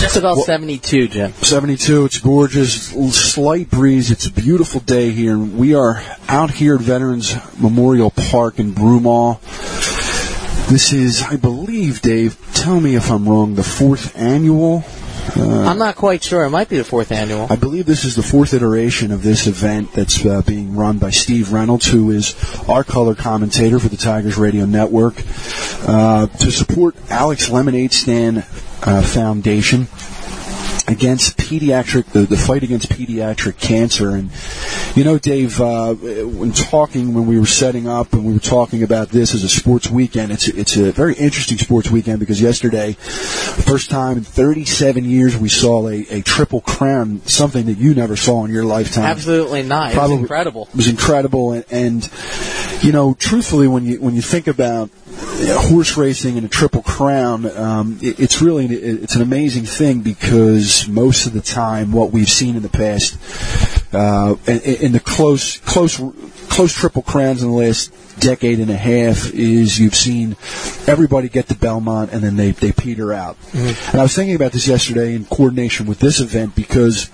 Just about 72, Jim. 72. It's gorgeous. Slight breeze. It's a beautiful day here. And we are out here at Veterans Memorial Park in Broomall. This is, I believe, Dave, tell me if I'm wrong, the fourth annual I'm not quite sure. It might be the fourth annual. I believe this is the fourth iteration of this event that's uh, being run by Steve Reynolds, who is our color commentator for the Tigers Radio Network, uh, to support Alex Lemonade Stand uh, Foundation against pediatric the, the fight against pediatric cancer and you know dave uh, when talking when we were setting up and we were talking about this as a sports weekend it's it's a very interesting sports weekend because yesterday first time in 37 years we saw a, a triple crown something that you never saw in your lifetime Absolutely not. It was incredible. it was incredible and, and you know truthfully when you when you think about horse racing and a triple crown um, it, it's really it's an amazing thing because most of the time what we've seen in the past uh, in, in the close close close triple crowns in the last decade and a half is you've seen everybody get to Belmont and then they they peter out and I was thinking about this yesterday in coordination with this event because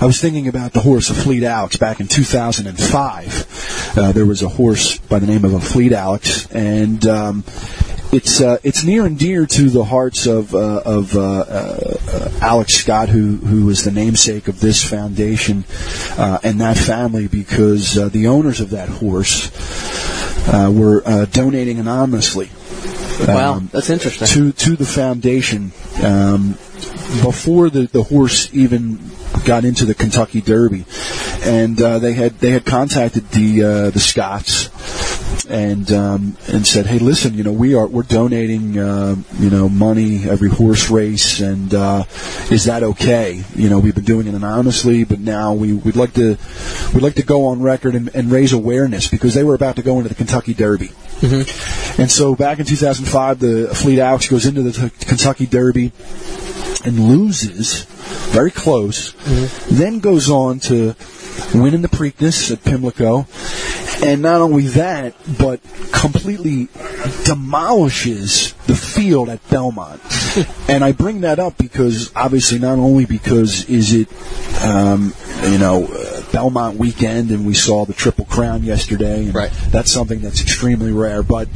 I was thinking about the horse of Fleet Alex back in 2005. Uh, there was a horse by the name of Afleet Alex, and um, it's uh, it's near and dear to the hearts of uh, of uh, uh, Alex Scott, who who is the namesake of this foundation uh, and that family, because uh, the owners of that horse uh, were uh, donating anonymously. Wow, um, that's interesting. to to the foundation um, before the, the horse even got into the Kentucky Derby, and uh, they had they had contacted the uh, the Scotts and um, and said, hey, listen, you know, we are we're donating uh, you know money every horse race, and uh, is that okay? You know, we've been doing it anonymously, but now we we'd like to we'd like to go on record and, and raise awareness because they were about to go into the Kentucky Derby. And so back in 2005, the Fleet Alex goes into the t- Kentucky Derby and loses, very close, then goes on to win in the Preakness at Pimlico. And not only that, but completely demolishes the field at Belmont. and I bring that up because obviously not only because is it, um, you know, uh, Belmont weekend and we saw the Triple Crown yesterday. And Right. That's something that's extremely rare. But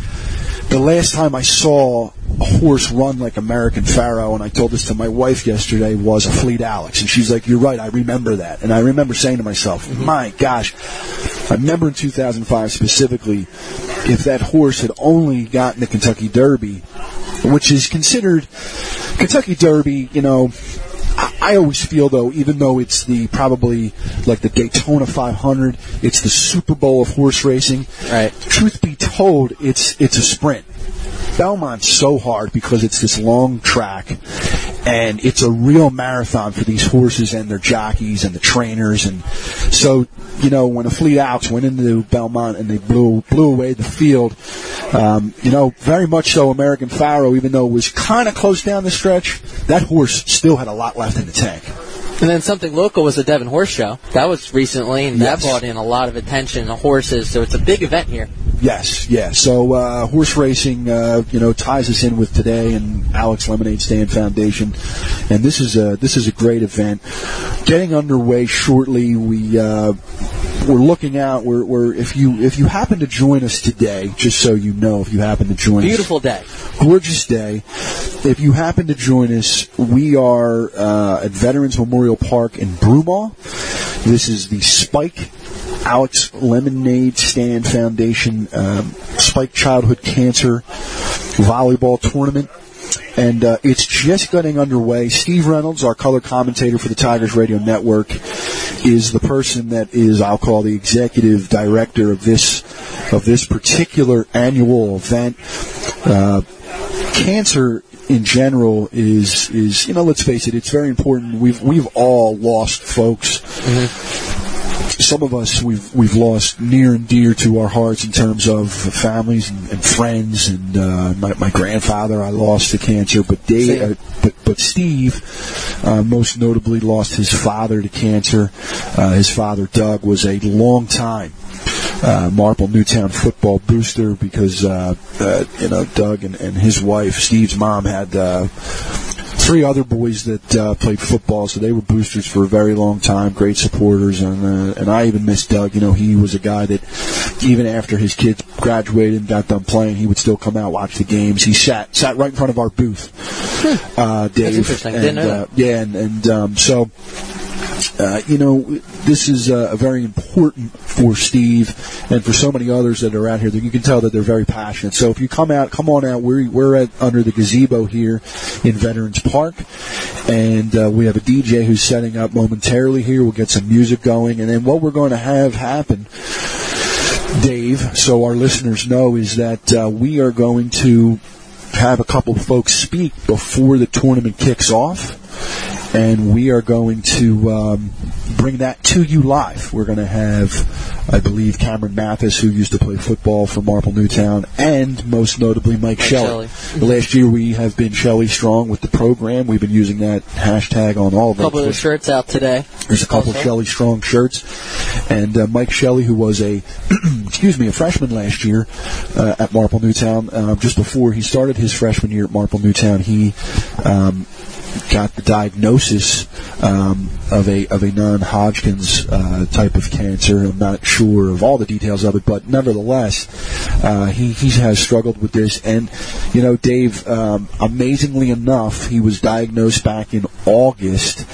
the last time I saw a horse run like American Pharoah, and I told this to my wife yesterday, was Afleet Alex. And she's like, You're right, I remember that. And I remember saying to myself, My gosh, I remember in 2005 specifically, if that horse had only gotten the Kentucky Derby, which is considered Kentucky Derby, you know. I I always feel though, even though it's the probably like the Daytona 500, it's the Super Bowl of horse racing. Right. Truth be told, it's it's a sprint. Belmont's so hard because it's this long track, and it's a real marathon for these horses and their jockeys and the trainers. And so, you know, when Afleet Alex went into Belmont and they blew blew away the field, um, you know, very much so American Pharoah, even though it was kind of close down the stretch, that horse still had a lot left in the tank. And then something local was the Devon Horse Show. That was recently, and Yes. that brought in a lot of attention to horses. So it's a big event here. Yes, yeah. So uh, horse racing, uh, you know, ties us in with today and Alex Lemonade Stand Foundation, and this is a this is a great event. Getting underway shortly. We uh, we're looking out. We're, we're if you if you happen to join us today, just so you know, if you happen to join us, Beautiful day. gorgeous day. If you happen to join us, we are uh, at Veterans Memorial Park in Broomall. This is the Spike Alex Lemonade Stand Foundation um, Spike Childhood Cancer Volleyball Tournament. And uh, it's just getting underway. Steve Reynolds, our color commentator for the Tigers Radio Network, is the person that is, I'll call the executive director of this of this particular annual event. Uh, cancer in general is is you know let's face it, it's very important. We've we've all lost folks. Some of us we've we've lost near and dear to our hearts in terms of families and, and friends. And uh, my, my grandfather I lost to cancer, but Dave, uh, but but Steve, uh, most notably, lost his father to cancer. Uh, his father Doug was a long time uh, Marple Newtown football booster because uh, uh, you know Doug and, and his wife, Steve's mom, had uh, three other boys that uh, played football, so they were boosters for a very long time, great supporters, and uh, and I even miss Doug. You know, he was a guy that even after his kids graduated and got done playing, he would still come out watch the games. He sat sat right in front of our booth. Uh, Dave, interesting. And, Didn't know uh, yeah, and and um, so uh, you know, this is uh, very important for Steve and for so many others that are out here. That you can tell that they're very passionate. So if you come out, come on out. We're we're at under the gazebo here in Veterans Park, and uh, we have a DJ who's setting up momentarily here. We'll get some music going, and then what we're going to have happen. Dave, so our listeners know, is that uh, we are going to have a couple folks speak before the tournament kicks off and we are going to um, bring that to you live. We're going to have, I believe, Cameron Mathes, who used to play football for Marple Newtown, and most notably Mike, Shelly. Last year we have been Shelly Strong with the program. We've been using that hashtag on all of A our couple of the shirts out today. there's a couple Also. Shelly Strong shirts, and uh, Mike Shelly, who was a excuse me a freshman last year uh, at Marple Newtown, um, just before he started his freshman year at Marple Newtown, he um, got the diagnosis um, of a of a non-Hodgkin's uh, type of cancer. I'm not sure of all the details of it, but nevertheless, uh, he he has struggled with this. And you know, Dave, um, amazingly enough, he was diagnosed back in August.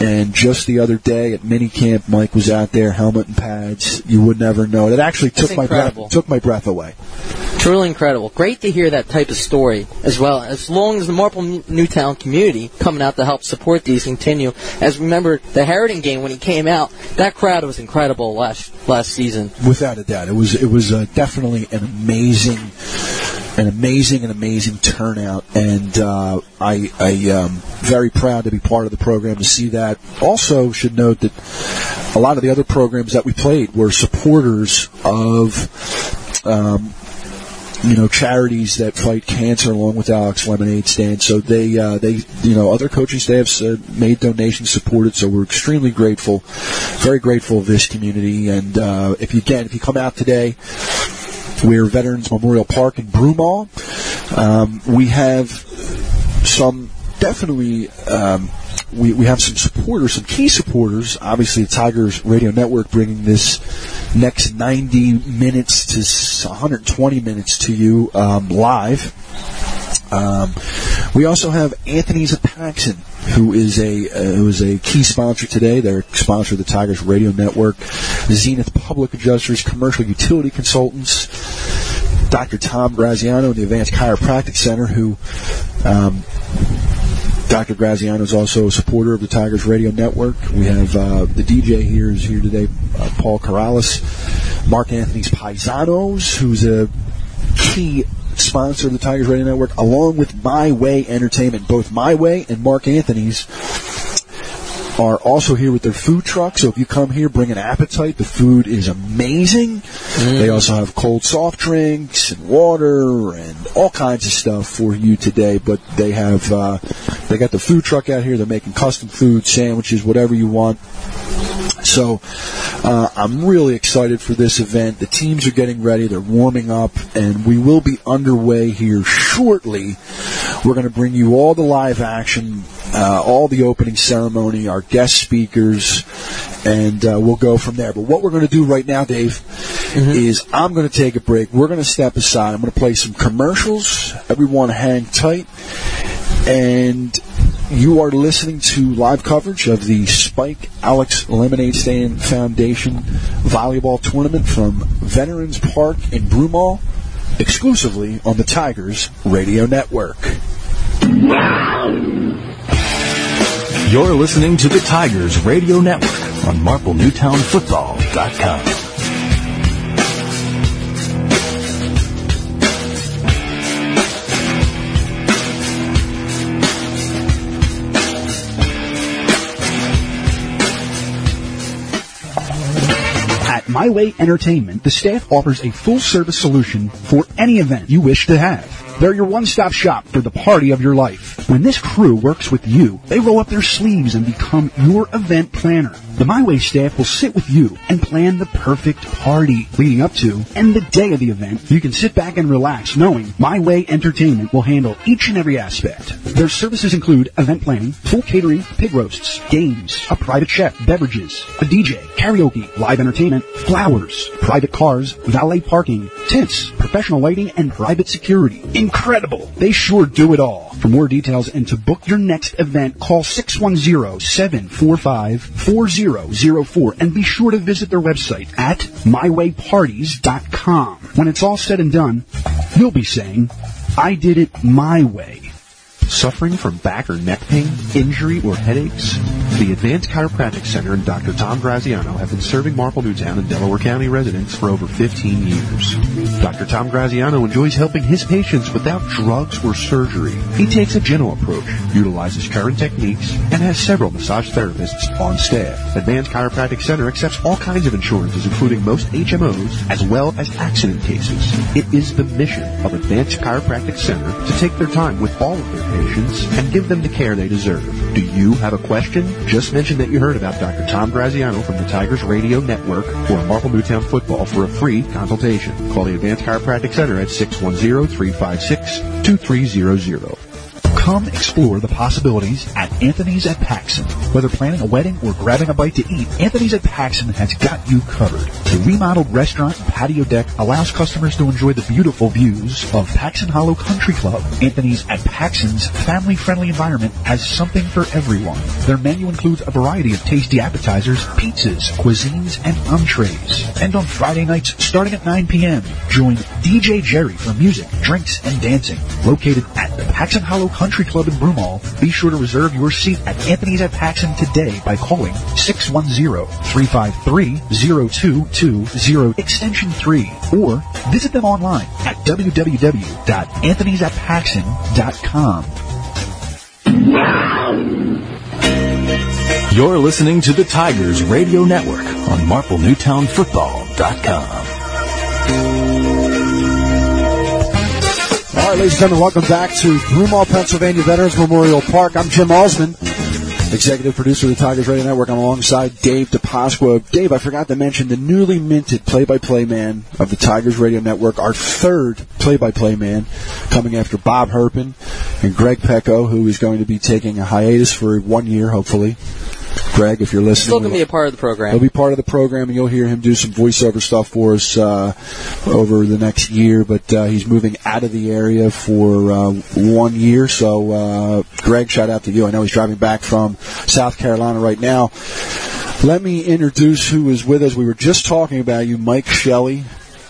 And just the other day at minicamp, Mike was out there, helmet and pads. You would never know. It actually took That's my incredible. breath took my breath away. Truly incredible. Great to hear that type of story as well. As long as the Marple Newtown community coming out to help support these continue. As remember the Harrington game when he came out, that crowd was incredible last last season. Without a doubt, it was it was uh, definitely an amazing, an amazing and amazing turnout, and uh, I I am very proud to be part of the program to see that. Also, should note that a lot of the other programs that we played were supporters of. Um, you know, charities that fight cancer along with Alex Lemonade Stand. So they, uh, they, you know, other coaching staffs uh, made donations, supported. So we're extremely grateful, very grateful of this community. And uh, if you again, if you come out today, we're Veterans Memorial Park in Broomall. Um, we have some definitely. Um, we, we have some supporters, some key supporters. Obviously, the Tigers Radio Network bringing this next 90 minutes to 120 minutes to you um, live. Um, we also have Anthony's Paxson, who is a uh, who is a key sponsor today. They're sponsor of the Tigers Radio Network. Zenith Public Adjusters, Commercial Utility Consultants, Dr. Tom Graziano in the Advanced Chiropractic Center, who um, Dr. Graziano is also a supporter of the Tigers Radio Network. We have uh, the DJ here is here today, uh, Paul Corrales, Mark Anthony's Paisanos, who's a key sponsor of the Tigers Radio Network, along with My Way Entertainment. Both My Way and Mark Anthony's are also here with their food truck. So if you come here, bring an appetite. The food is amazing. They also have cold soft drinks and water and all kinds of stuff for you today. But they have uh, they got the food truck out here. They're making custom food, sandwiches, whatever you want. So uh, I'm really excited for this event. The teams are getting ready, they're warming up, and we will be underway here shortly. We're going to bring you all the live action, uh, all the opening ceremony, our guest speakers, and uh, we'll go from there. But what we're going to do right now, Dave, is I'm going to take a break. We're going to step aside. I'm going to play some commercials. Everyone hang tight. And you are listening to live coverage of the Spike Alex Lemonade Stand Foundation volleyball tournament from Veterans Park in Broomall, exclusively on the Tigers Radio Network. You're listening to the Tigers Radio Network on MarpleNewtownFootball.com. My Way Entertainment, the staff offers a full service solution for any event you wish to have. They're your one-stop shop for the party of your life. When this crew works with you, they roll up their sleeves and become your event planner. The MyWay staff will sit with you and plan the perfect party leading up to and the day of the event. You can sit back and relax knowing MyWay Entertainment will handle each and every aspect. Their services include event planning, full catering, pig roasts, games, a private chef, beverages, a DJ, karaoke, live entertainment, flowers, private cars, valet parking, tents, professional lighting, and private security. Incredible! They sure do it all. For more details and to book your next event, call 610-745-4004 and be sure to visit their website at mywayparties.com. When it's all said and done, you'll be saying, I did it my way. Suffering from back or neck pain, injury, or headaches? The Advanced Chiropractic Center and Dr. Tom Graziano have been serving Marple Newtown and Delaware County residents for over 15 years. Dr. Tom Graziano enjoys helping his patients without drugs or surgery. He takes a gentle approach, utilizes current techniques, and has several massage therapists on staff. Advanced Chiropractic Center accepts all kinds of insurances, including most HMOs, as well as accident cases. It is the mission of Advanced Chiropractic Center to take their time with all of their patients and give them the care they deserve. Do you have a question? Just mention that you heard about Dr. Tom Graziano from the Tigers Radio Network or Marple Newtown Football for a free consultation. Call the Advanced Chiropractic Center at 610-356-2300. Come explore the possibilities at Anthony's at Paxson. Whether planning a wedding or grabbing a bite to eat, Anthony's at Paxson has got you covered. The remodeled restaurant and patio deck allows customers to enjoy the beautiful views of Paxson Hollow Country Club. Anthony's at Paxson's family-friendly environment has something for everyone. Their menu includes a variety of tasty appetizers, pizzas, cuisines, and entrees. And on Friday nights, starting at 9 p.m., join DJ Jerry for music, drinks, and dancing. Located at the Paxson Hollow Country Club in Broomall, be sure to reserve your seat at Anthony's at Paxson today by calling 610-353-0220 extension 3 or visit them online at www.anthonysatpaxson.com. You're listening to the Tigers Radio Network on MarpleNewtownFootball.com. All right, ladies and gentlemen, welcome back to Broomall, Pennsylvania Veterans Memorial Park. I'm Jim Osman, executive producer of the Tigers Radio Network. I'm alongside Dave DiPasqua. Dave, I forgot to mention the newly minted play-by-play man of the Tigers Radio Network, our third play-by-play man, coming after Bob Herpin and Greg Pecco, who is going to be taking a hiatus for one year, hopefully. Greg, if you're listening, Still going to be a part of the program. He'll be part of the program, and you'll hear him do some voiceover stuff for us uh, over the next year. But uh, he's moving out of the area for uh, one year. So, uh, Greg, shout out to you. I know he's driving back from South Carolina right now. Let me introduce who is with us. We were just talking about you, Mike Shelly.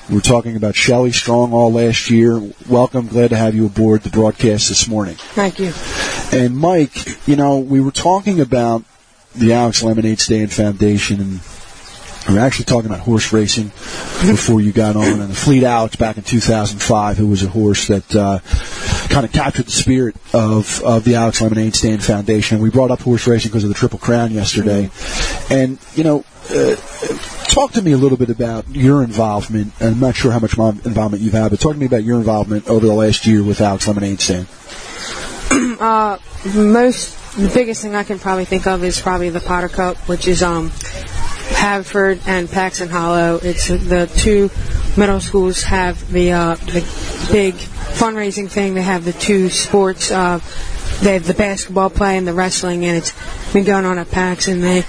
We were talking about Shelly Strong all last year. Welcome. Glad to have you aboard the broadcast this morning. Thank you. And Mike, you know, we were talking about the Alex Lemonade Stand Foundation, and we were actually talking about horse racing before you got on, and the Fleet Alex back in 2005, who was a horse that uh, kind of captured the spirit of, of the Alex Lemonade Stand Foundation. We brought up horse racing because of the Triple Crown yesterday, and you know. Uh, talk to me a little bit about your involvement. I'm not sure how much involvement you've had, but talk to me about your involvement over the last year with Alex Lemonade Stand. Uh, most the biggest thing I can probably think of is probably the Potter Cup, which is um, Haverford and Paxton Hollow. It's the two middle schools have the uh, the big fundraising thing. They have the two sports. Uh, they have the basketball play and the wrestling, and it's been going on at Paxton. They,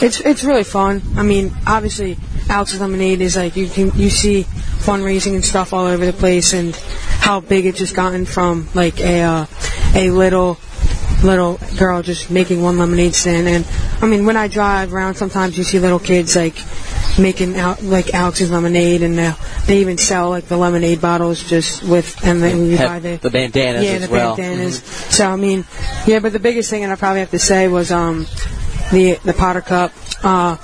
it's it's really fun. I mean, obviously, Alex Lemonade is like you can you see fundraising and stuff all over the place, and how big it's just gotten from like a uh, a little little girl just making one lemonade stand. And I mean, when I drive around, sometimes you see little kids like making out like Alex's lemonade, and uh, they even sell like the lemonade bottles just with, and then you buy the the bandanas yeah, as the well. bandanas. So I mean, yeah, but the biggest thing, and I probably have to say, was um the the Potter Cup. Uh,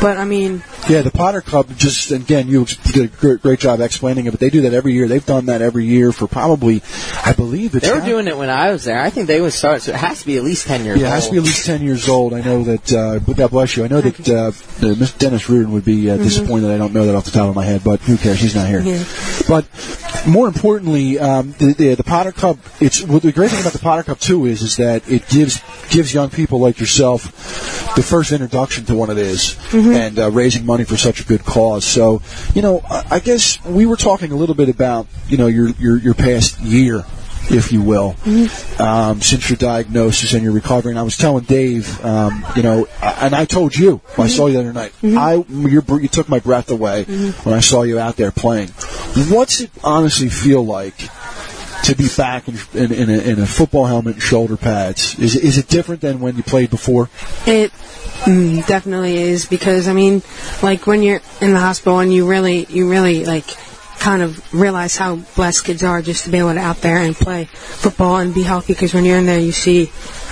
but I mean, Yeah, the Potter Cup just again you did a great, great job explaining it, but they do that every year. They've done that every year for probably, I believe it's They were not- doing it when I was there. I think they would start, so it has to be at least 10 years Yeah, it has to be at least ten years old. I know that. Uh, God bless you. I know that uh, uh, Mr. Dennis Reardon would be uh, disappointed. I don't know that off the top of my head, but who cares? He's not here. Yeah. But more importantly, um, the, the the Potter Cup. It's well, the great thing about the Potter Cup too is is that it gives gives young people like yourself the first introduction to what it is and uh, raising money for such a good cause. So, you know, I I guess we were talking a little bit about you know your your your past year if you will, um, since your diagnosis and your recovery. And I was telling Dave, um, you know, and I told you, I saw you the other night, I, your, br- you took my breath away when I saw you out there playing. What's it honestly feel like to be back in, in, in, a, in a football helmet and shoulder pads? Is, is it different than when you played before? It mm, definitely is because I mean, like when you're in the hospital and you really, you really like kind of realize how blessed kids are just to be able to out there and play football and be healthy. Because when you're in there, you see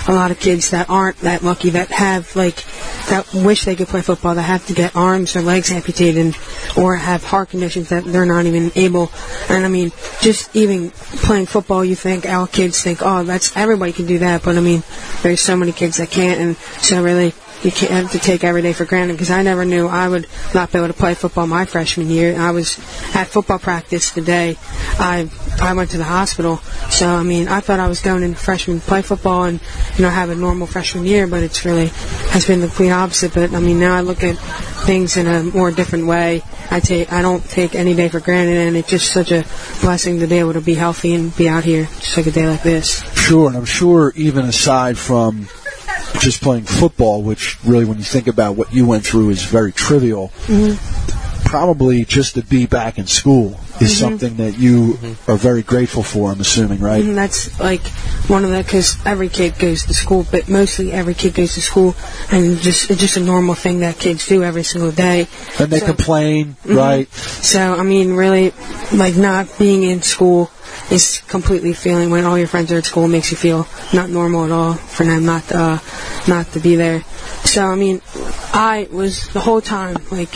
a lot of kids that aren't that lucky that have like that wish they could play football that have to get arms or legs amputated or have heart conditions that they're not even able. And I mean just even playing football you think our kids think oh that's everybody can do that. But I mean there's so many kids that can't and so really you can't have to take every day for granted because I never knew I would not be able to play football my freshman year. I was at football practice the day I I went to the hospital. So I mean, I thought I was going in freshman play football and you know have a normal freshman year, but it's really has been the complete opposite. But I mean, now I look at things in a more different way. I take I don't take any day for granted, and it's just such a blessing to be able to be healthy and be out here just like a day like this. Sure, and I'm sure even aside from just playing football, which really, when you think about what you went through, is very trivial. Mm-hmm. Probably just to be back in school is mm-hmm. something that you mm-hmm. are very grateful for. I'm assuming, right? And that's like one of the because every kid goes to school, but mostly every kid goes to school, and just it's just a normal thing that kids do every single day. And they So- complain, right? So I mean, really, like not being in school is completely feeling when all your friends are at school makes you feel not normal at all for them not uh, not to be there. So I mean, I was the whole time like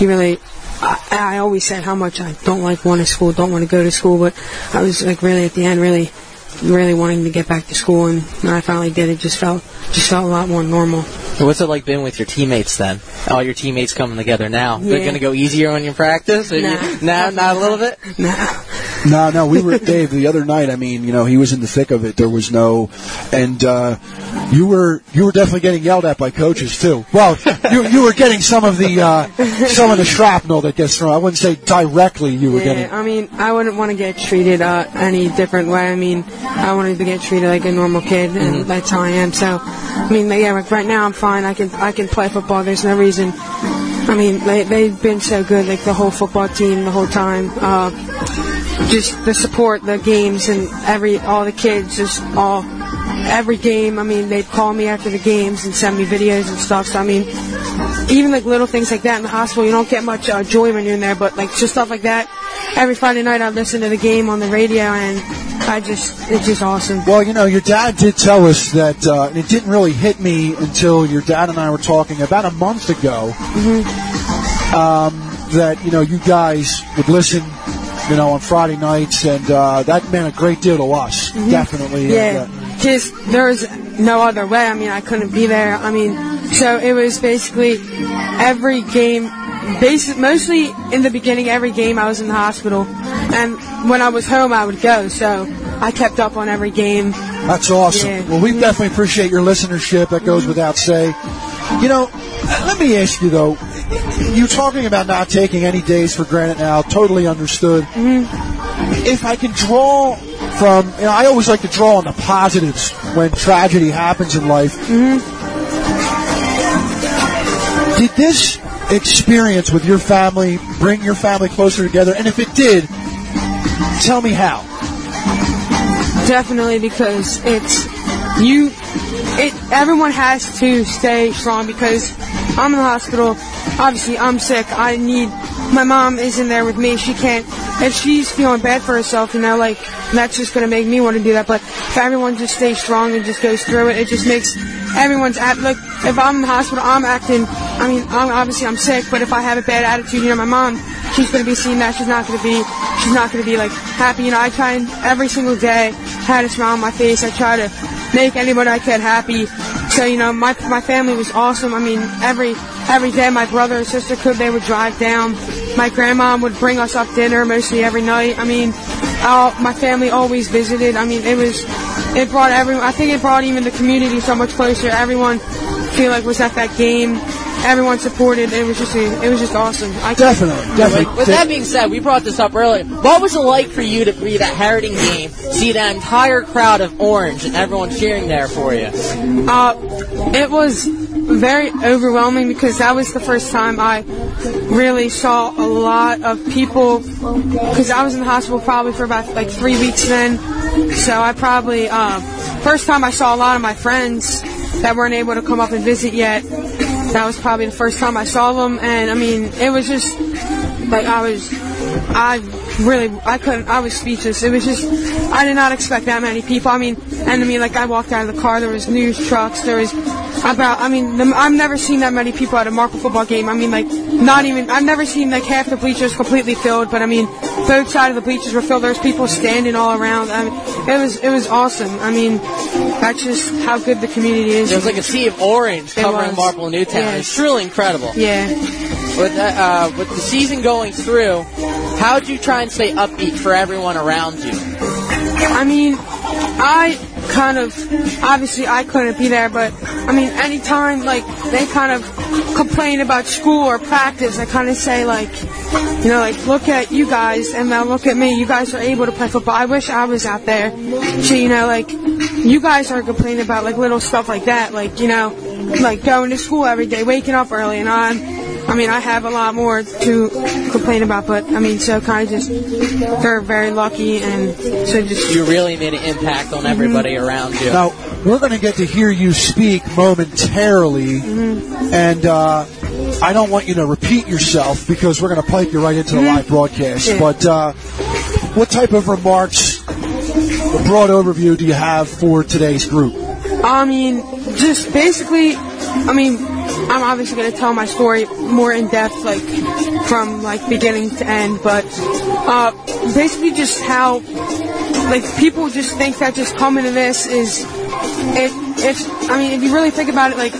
you really. I, I always said how much I don't like wanting school, don't want to go to school, but I was like really at the end, really, really wanting to get back to school, and when I finally did, it just felt just felt a lot more normal. So What's it like being with your teammates then? All your teammates coming together now. They're going to go easier on your practice? Nah. you- Nah, not a little bit? Nah. No, no, we were Dave the other night. I mean, you know, he was in the thick of it. There was no, and uh, you were you were definitely getting yelled at by coaches too. Well, you you were getting some of the uh, some of the shrapnel that gets thrown. I wouldn't say directly you were Yeah, getting. I mean, I wouldn't want to get treated uh, any different way. I mean, I wanted to get treated like a normal kid, and Mm-hmm. that's how I am. So, I mean, yeah, like right now I'm fine. I can I can play football. There's no reason. I mean, they they've been so good, like the whole football team, the whole time. Uh, just the support, the games, and every all the kids, just all every game. I mean, they'd call me after the games and send me videos and stuff. So I mean, even like little things like that in the hospital, you don't get much uh, joy when you're in there, but like just stuff like that. Every Friday night, I listen to the game on the radio, and I just it's just awesome. Well, you know, your dad did tell us that, uh, and it didn't really hit me until your dad and I were talking about a month ago. Um, that you know, you guys would listen, you know, on Friday nights, and uh, that meant a great deal to us. Definitely. Yeah, And, uh, because there was no other way. I mean, I couldn't be there. I mean, so it was basically every game. Basic, mostly in the beginning, every game I was in the hospital, and when I was home, I would go. So I kept up on every game. That's awesome. Yeah. Well, we definitely appreciate your listenership. That goes without say. You know, let me ask you though. You talking about not taking any days for granted now? Totally understood. Mm-hmm. If I can draw from, you know, I always like to draw on the positives when tragedy happens in life. Mm-hmm. Did this experience with your family bring your family closer together? And if it did, tell me how. Definitely because it's you. It everyone has to stay strong because I'm in the hospital. Obviously, I'm sick. I need. My mom isn't there with me. She can't. and she's feeling bad for herself, you know, like that's just gonna make me want to do that. But if everyone just stays strong and just goes through it, it just makes everyone's act like if I'm in the hospital, I'm acting I mean, I'm, obviously I'm sick, but if I have a bad attitude, you know, my mom, she's to be seeing that. She's not to be, she's not to be like happy. You know, I try and every single day had a smile on my face. I try to make anybody I can happy. So you know, my my family was awesome. I mean, every every day my brother and sister could they would drive down. My grandma would bring us up dinner mostly every night. I mean, all, my family always visited. I mean, it was it brought everyone. I think it brought even the community so much closer. Everyone feel like was at that game. Everyone supported. It was just it was just awesome. I Definitely, definitely. With, with that being said, we brought this up earlier. What was it like for you to be that Harrington game, see that entire crowd of orange and everyone cheering there for you? Uh, it was very overwhelming because that was the first time I really saw a lot of people. Because I was in the hospital probably for about like three weeks then, so I probably uh, first time I saw a lot of my friends that weren't able to come up and visit yet. That was probably the first time I saw them, and I mean, it was just like I was, I really, I couldn't, I was speechless. It was just, I did not expect that many people. I mean, and I mean, like I walked out of the car, there was news trucks, there was about, I mean, the, I've never seen that many people at a Marple football game. I mean, like, not even, I've never seen like half the bleachers completely filled, but I mean, both sides of the bleachers were filled. There was people standing all around. I mean, it was, it was awesome. I mean, that's just how good the community is. There was like a sea of orange covering. Marple Newtown. Yes. It's truly incredible. yeah. With uh, uh, with the season going through, how'd you try and stay upbeat for everyone around you? I mean, I kind of obviously I couldn't be there, but I mean, anytime like they kind of complain about school or practice, I kind of say like, you know, like look at you guys and now look at me. You guys are able to play football. I wish I was out there. So you know, like you guys are complaining about like little stuff like that, like you know, like going to school every day, waking up early, and I'm. I mean, I have a lot more to complain about, but I mean, so kind of just they're very lucky, and so just You really made an impact on everybody around you. Now, we're going to get to hear you speak momentarily, and uh, I don't want you to repeat yourself because we're going to pipe you right into the live broadcast. Yeah. But uh, what type of remarks, a broad overview, do you have for today's group? I mean, just basically, I mean, I'm obviously going to tell my story more in depth, like from like beginning to end, but uh, basically just how like people just think that just coming to this is it. It's I mean, if you really think about it, like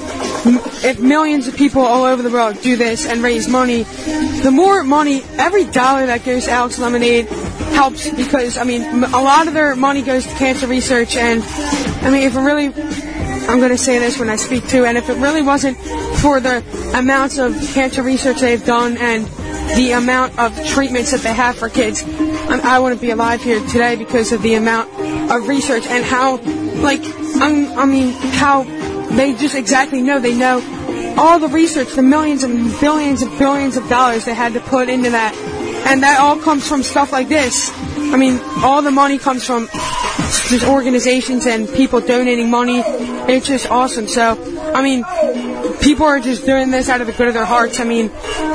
if millions of people all over the world do this and raise money, the more money, every dollar that goes to Alex Lemonade helps because I mean, a lot of their money goes to cancer research, and I mean, if it really I'm going to say this when I speak too, and if it really wasn't for the amounts of cancer research they've done and the amount of treatments that they have for kids, I, I wouldn't be alive here today because of the amount of research and how, like, I'm, I mean, how they just exactly know. They know all the research, the millions and billions and billions of dollars they had to put into that, and that all comes from stuff like this. I mean, all the money comes from just organizations and people donating money. It's just awesome. So, I mean, people are just doing this out of the good of their hearts. I mean,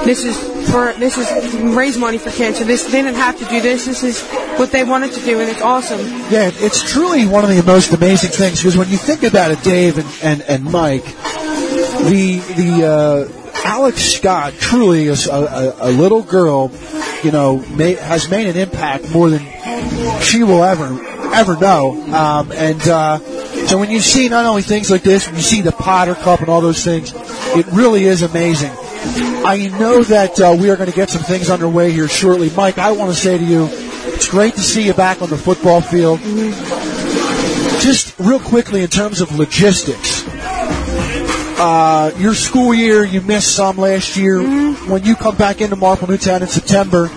this is for this is raise money for cancer. This they didn't have to do this. This is what they wanted to do, and it's awesome. Yeah, it's truly one of the most amazing things because when you think about it, Dave and, and, and Mike, the the uh, Alex Scott truly is a, a, a little girl, you know, has made an impact more than she will ever ever know. Um, and uh, so when you see not only things like this, when you see the Potter Cup and all those things, it really is amazing. I know that uh, we are going to get some things underway here shortly. Mike, I want to say to you, it's great to see you back on the football field. Just real quickly, in terms of logistics, uh, your school year, you missed some last year. When you come back into Marple Newtown in September,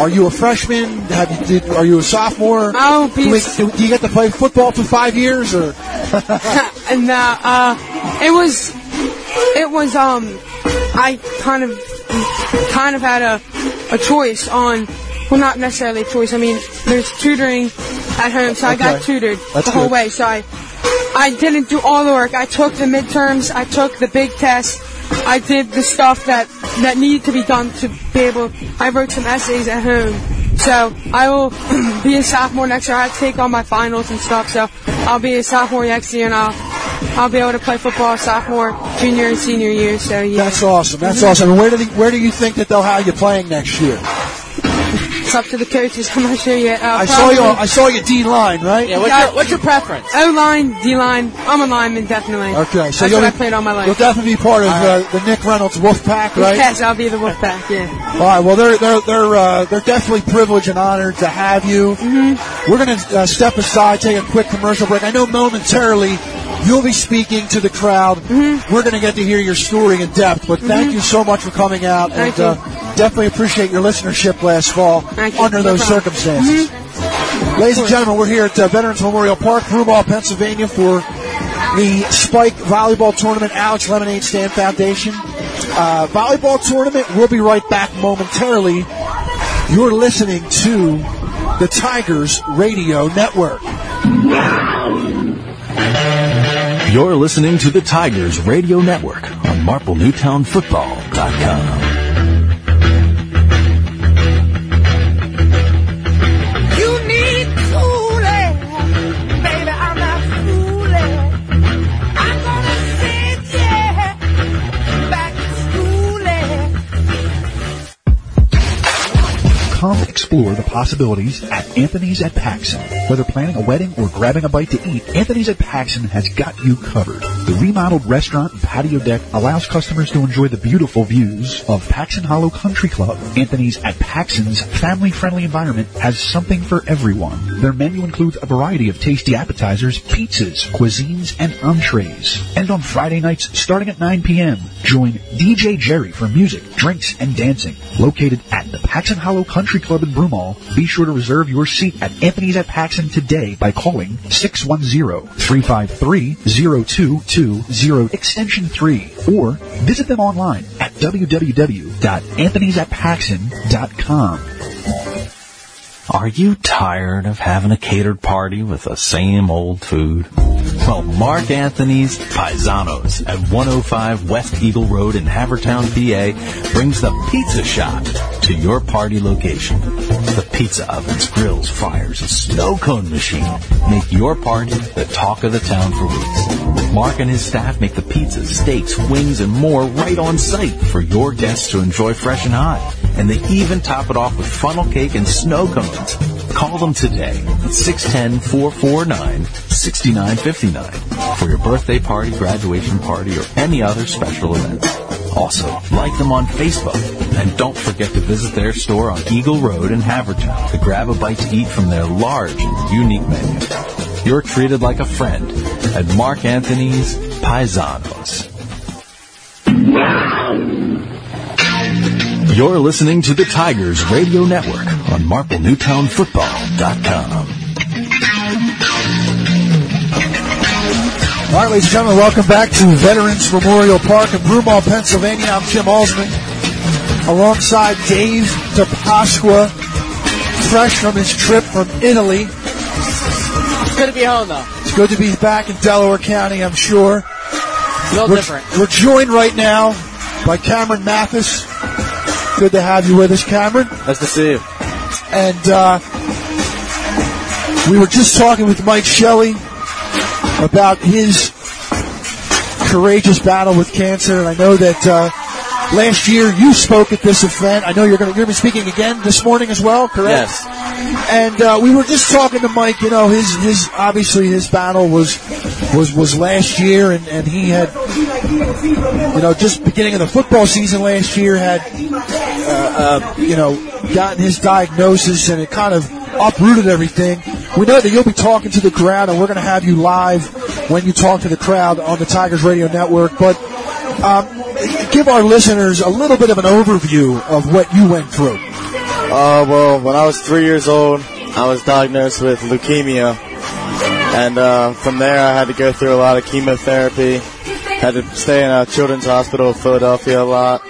are you a freshman? Have you, did, are you a sophomore? I'll Do, we- do- do you get to play football for five years, or and uh, it was, it was um, I kind of, kind of had a, a choice on, well, not necessarily a choice. I mean, there's tutoring at home, so I got tutored That's the whole good. way. So I, I didn't do all the work. I took the midterms. I took the big test. I did the stuff that that needed to be done to be able. I wrote some essays at home. So I will be a sophomore next year. I have to take all my finals and stuff. So I'll be a sophomore next year, and I'll I'll be able to play football sophomore, junior, and senior year. So yeah, That's awesome. That's awesome. And where do they, where do you think that they'll have you playing next year? It's up to the coaches. I'm not sure yet. Uh, I saw you. I saw your D line, right? Yeah, what's your, what's your preference? O line, D line. I'm a lineman, definitely. Okay, so That's you'll what I be- played all my life. You'll definitely be part of uh, the Nick Reynolds Wolf Pack, right? Yes, I'll be the wolf pack. Yeah. All right. Well, they're they're they're uh, they're definitely privileged and honored to have you. Mm-hmm. We're going to uh, step aside, take a quick commercial break. I know momentarily you'll be speaking to the crowd. Mm-hmm. We're going to get to hear your story in depth. But thank you so much for coming out, Thank and uh, definitely appreciate your listenership last fall Thank you. under No those problem. circumstances. Ladies and gentlemen, we're here at uh, Veterans Memorial Park, Broomall, Pennsylvania, for the Spike Volleyball Tournament, Alex Lemonade Stand Foundation. Uh, volleyball tournament. We'll be right back momentarily. You're listening to the Tigers Radio Network. You're listening to the Tigers Radio Network on MarpleNewtownFootball.com. explore the possibilities at Anthony's at Paxson. Whether planning a wedding or grabbing a bite to eat, Anthony's at Paxson has got you covered. The remodeled restaurant and patio deck allows customers to enjoy the beautiful views of Paxson Hollow Country Club. Anthony's at Paxson's family-friendly environment has something for everyone. Their menu includes a variety of tasty appetizers, pizzas, cuisines, and entrees. And on Friday nights, starting at 9 p.m., join DJ Jerry for music, drinks, and dancing. Located at the Paxson Hollow Country Club in Be sure to reserve your seat at Anthony's at Paxson today by calling 610-353-0220 extension 3 or visit them online at www.anthonysatpaxson.com. Are you tired of having a catered party with the same old food? Well, Mark Anthony's Paisanos at 105 West Eagle Road in Havertown, PA brings the pizza shop to your party location. The pizza ovens, grills, fryers, and snow cone machine make your party the talk of the town for weeks. Mark and his staff make the pizzas, steaks, wings, and more right on site for your guests to enjoy fresh and hot. And they even top it off with funnel cake and snow cones. Call them today at 610-449-6959 for your birthday party, graduation party, or any other special event. Also, like them on Facebook. And don't forget to visit their store on Eagle Road in Havertown to grab a bite to eat from their large and unique menu. You're treated like a friend at Mark Anthony's Paisanos. You're listening to the Tigers Radio Network on MarpleNewtownFootball.com. All right, ladies and gentlemen, welcome back to Veterans Memorial Park in Broomall, Pennsylvania. I'm Jim Alsman, alongside Dave DiPasqua, fresh from his trip from Italy. It's good to be home, though. It's good to be back in Delaware County, I'm sure. A little We're, different. we're joined right now by Cameron Mathes. Good to have you with us, Cameron. Nice to see you. And uh, we were just talking with Mike Shelly about his courageous battle with cancer. And I know that uh, last year you spoke at this event. I know you're going to be speaking again this morning as well, correct? Yes. And uh, we were just talking to Mike. You know, his his obviously his battle was was was last year, and, and he had you know just beginning of the football season last year had uh, uh, you know gotten his diagnosis, and it kind of uprooted everything. We know that you'll be talking to the crowd, and we're going to have you live when you talk to the crowd on the Tigers Radio Network. But um, give our listeners a little bit of an overview of what you went through. Uh, well, when I was three years old, I was diagnosed with leukemia, and uh, from there I had to go through a lot of chemotherapy. Had to stay in a children's hospital in Philadelphia a lot.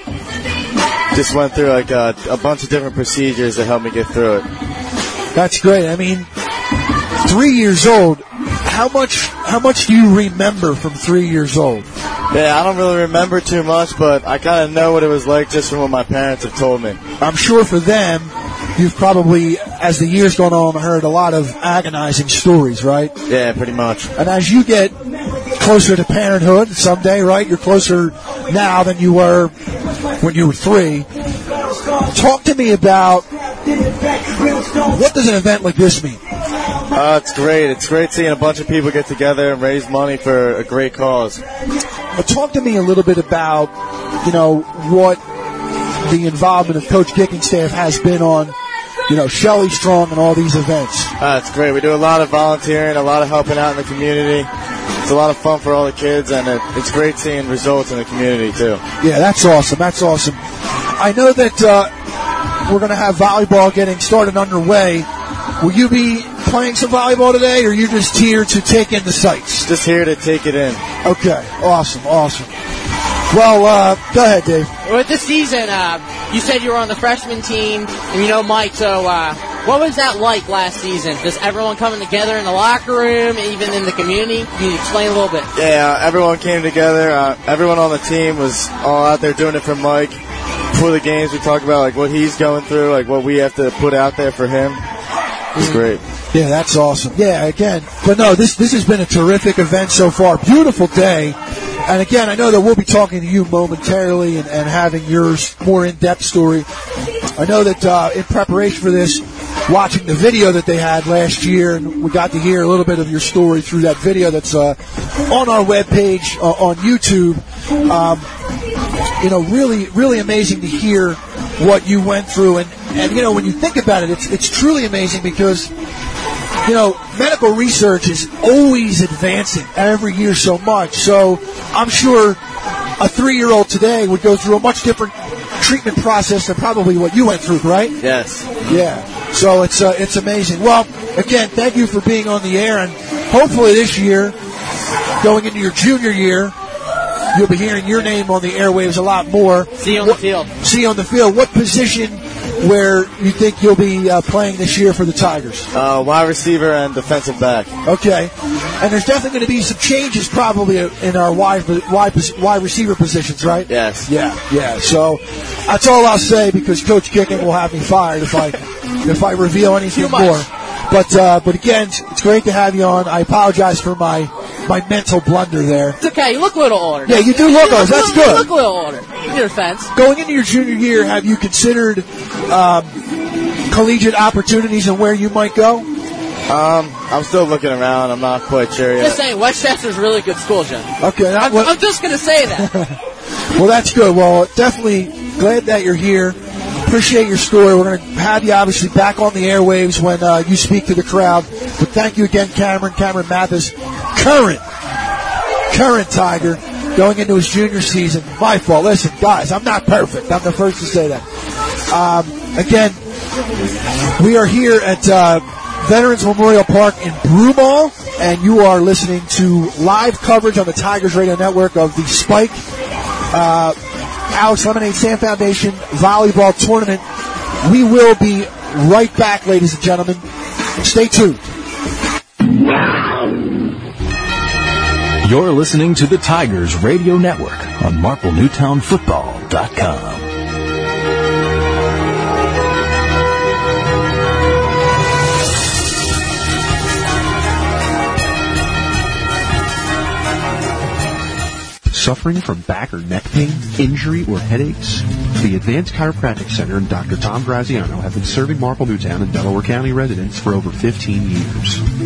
Just went through like a, a bunch of different procedures to help me get through it. That's great. I mean, three years old. How much? How much do you remember from three years old? Yeah, I don't really remember too much, but I kind of know what it was like just from what my parents have told me. I'm sure for them, you've probably, as the years gone on, heard a lot of agonizing stories, right? Yeah, pretty much. And as you get closer to parenthood someday, right? You're closer now than you were when you were three. Talk to me about what does an event like this mean? Uh, it's great. It's great seeing a bunch of people get together and raise money for a great cause. But talk to me a little bit about, you know, what the involvement of Coach Kicking staff has been on, you know, Shelly Strong and all these events. Uh, it's great. We do a lot of volunteering, a lot of helping out in the community. It's a lot of fun for all the kids, and it, it's great seeing results in the community too. Yeah, that's awesome. That's awesome. I know that uh, we're going to have volleyball getting started underway. Will you be playing some volleyball today, or are you just here to take in the sights? Just here to take it in. Okay, awesome, awesome. Well, uh, go ahead, Dave. With the season, uh, you said you were on the freshman team, and you know Mike. So, uh, what was that like last season? Just everyone coming together in the locker room, even in the community? Can you explain a little bit? Yeah, everyone came together. Uh, everyone on the team was all out there doing it for Mike. Before the games, we talked about like what he's going through, like what we have to put out there for him. It's great. Yeah, that's awesome. Yeah, again, but no, this this has been a terrific event so far. Beautiful day. And again, I know that we'll be talking to you momentarily and, and having yours more in-depth story. I know that uh, in preparation for this, watching the video that they had last year, and we got to hear a little bit of your story through that video that's uh, on our webpage uh, on YouTube. Um, you know, really, really amazing to hear what you went through, and and you know, when you think about it, it's it's truly amazing because you know, medical research is always advancing every year so much. So I'm sure a three-year-old today would go through a much different treatment process than probably what you went through, right? Yes. Yeah. So it's uh, it's amazing. Well, again, thank you for being on the air, and hopefully this year, going into your junior year, you'll be hearing your name on the airwaves a lot more. See you on the field. See you on the field. What position where you think you'll be uh, playing this year for the Tigers? Uh, wide receiver and defensive back. Okay. And there's definitely going to be some changes probably in our wide, wide, wide receiver positions, right? Yes. Yeah, yeah. So that's all I'll say because Coach Gicking will have me fired if I if I reveal anything more. But uh, but again, it's great to have you on. I apologize for my my mental blunder there. It's okay. You look a little older. Yeah, you do look older. That's You good. look a little older. In your defense. Going into your junior year, have you considered um, collegiate opportunities and where you might go? Um, I'm still looking around. I'm not quite sure yet. Just saying, West Chester's a really good school, John. Okay, that, I'm, well, I'm just gonna say that. well, that's good. Well, definitely glad that you're here. Appreciate your story. We're going to have you obviously back on the airwaves when uh, you speak to the crowd. But thank you again, Cameron. Cameron Mathes, current, current Tiger, going into his junior season. My fault. Listen, guys, I'm not perfect. I'm the first to say that. Um, again, we are here at uh, Veterans Memorial Park in Broomall, and you are listening to live coverage on the Tigers Radio Network of the Spike uh, Alex Lemonade Stand Foundation Volleyball Tournament. We will be right back, ladies and gentlemen. Stay tuned. You're listening to the Tigers Radio Network on MarpleNewtownFootball.com. Suffering from back or neck pain, injury, or headaches? The Advanced Chiropractic Center and Dr. Tom Graziano have been serving Marple Newtown and Delaware County residents for over 15 years.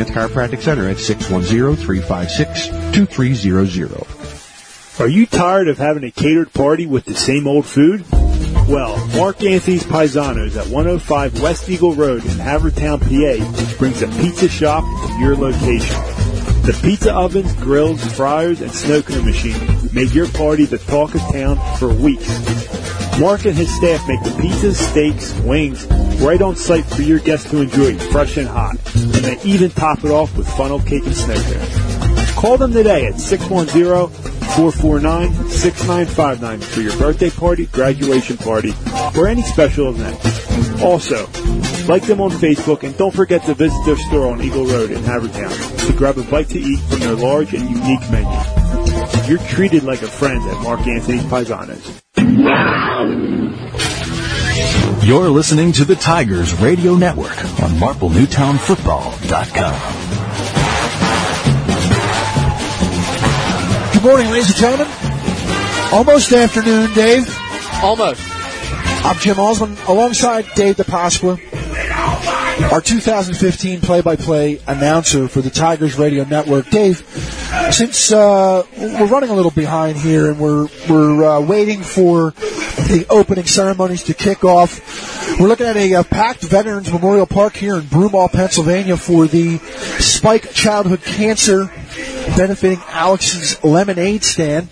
Chiropractic Center at 610-356-2300. Are you tired of having a catered party with the same old food? Well, Mark Anthony's Paisanos at 105 West Eagle Road in Havertown, PA brings a pizza shop to your location. The pizza ovens, grills, fryers, and snow machine make your party the talk of town for weeks. Mark and his staff make the pizzas, steaks, wings right on site for your guests to enjoy fresh and hot. And they even top it off with funnel cake and cone. Call them today at 610-449-6959 for your birthday party, graduation party, or any special event. Also, like them on Facebook and don't forget to visit their store on Eagle Road in Havertown to grab a bite to eat from their large and unique menu. You're treated like a friend at Mark Anthony's Paisanos. You're listening to the Tigers Radio Network on MarpleNewtownFootball.com. Good morning, ladies and gentlemen. Almost afternoon, Dave. Almost. I'm Jim Osmond alongside Dave DiPasqua, our 2015 play-by-play announcer for the Tigers Radio Network. Dave, since uh, we're running a little behind here and we're we're uh, waiting for the opening ceremonies to kick off, we're looking at a uh, packed Veterans Memorial Park here in Broomall, Pennsylvania, for the Spike Childhood Cancer benefiting Alex's Lemonade Stand,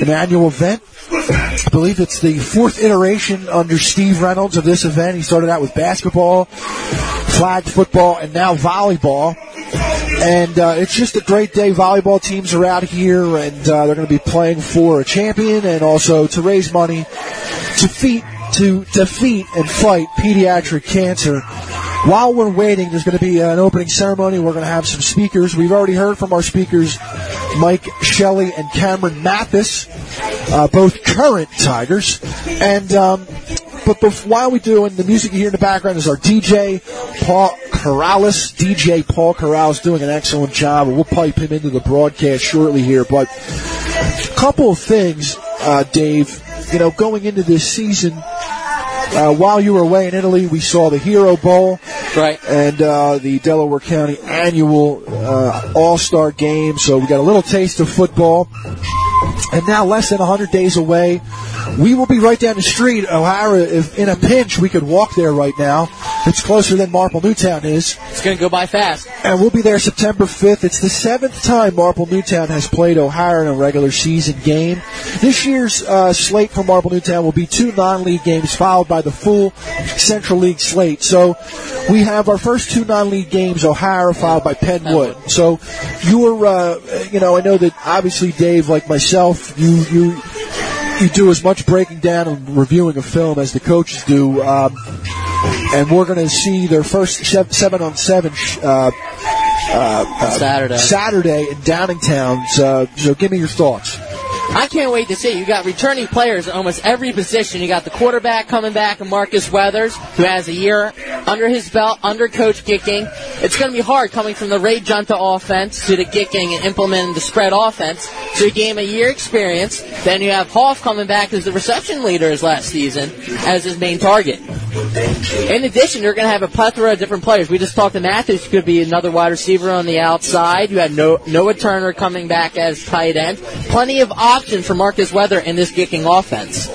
an annual event. I believe it's the fourth iteration under Steve Reynolds of this event. He started out with basketball, flag football, and now volleyball. And uh, it's just a great day. Volleyball teams are out here, and uh, they're going to be playing for a champion and also to raise money to defeat to defeat and fight pediatric cancer. While we're waiting, there's going to be an opening ceremony. We're going to have some speakers. We've already heard from our speakers, Mike Shelly and Cameron Mathes, uh, both current Tigers. And um, but while we do, and the music you hear in the background is our DJ Paul Corrales. DJ Paul Corrales doing an excellent job. We'll pipe him into the broadcast shortly here. But a couple of things, uh, Dave. You know, going into this season, uh, while you were away in Italy, we saw the Hero Bowl, right, and uh, the Delaware County annual uh, All Star Game. So we got a little taste of football, and now less than 100 days away, we will be right down the street, O'Hara. If in a pinch, we could walk there right now. It's closer than Marple Newtown is. It's going to go by fast. And we'll be there September 5th. It's the seventh time Marple Newtown has played O'Hara in a regular season game. This year's uh, slate for Marple Newtown will be two non-league games, followed by the full Central League slate. So we have our first two non-league games, O'Hara, followed by Penn Wood. So you're, uh, you know, I know that obviously Dave, like myself, you you you do as much breaking down and reviewing a film as the coaches do. Um, and we're going to see their first sev- seven on seven uh, uh, Saturday. Saturday in Downingtown. So, so give me your thoughts. I can't wait to see. You got returning players at almost every position. You got the quarterback coming back, Marcus Weathers, who has a year under his belt under Coach Gicking. It's going to be hard coming from the Ray Junta offense to the Gicking and implementing the spread offense. So you gain a year experience. Then you have Hoff coming back as the reception leader as last season as his main target. In addition, you're going to have a plethora of different players. We just talked to Mathes, who could be another wide receiver on the outside. You had Noah Turner coming back as tight end. Plenty of options for Marcus Weather in this Gicking offense.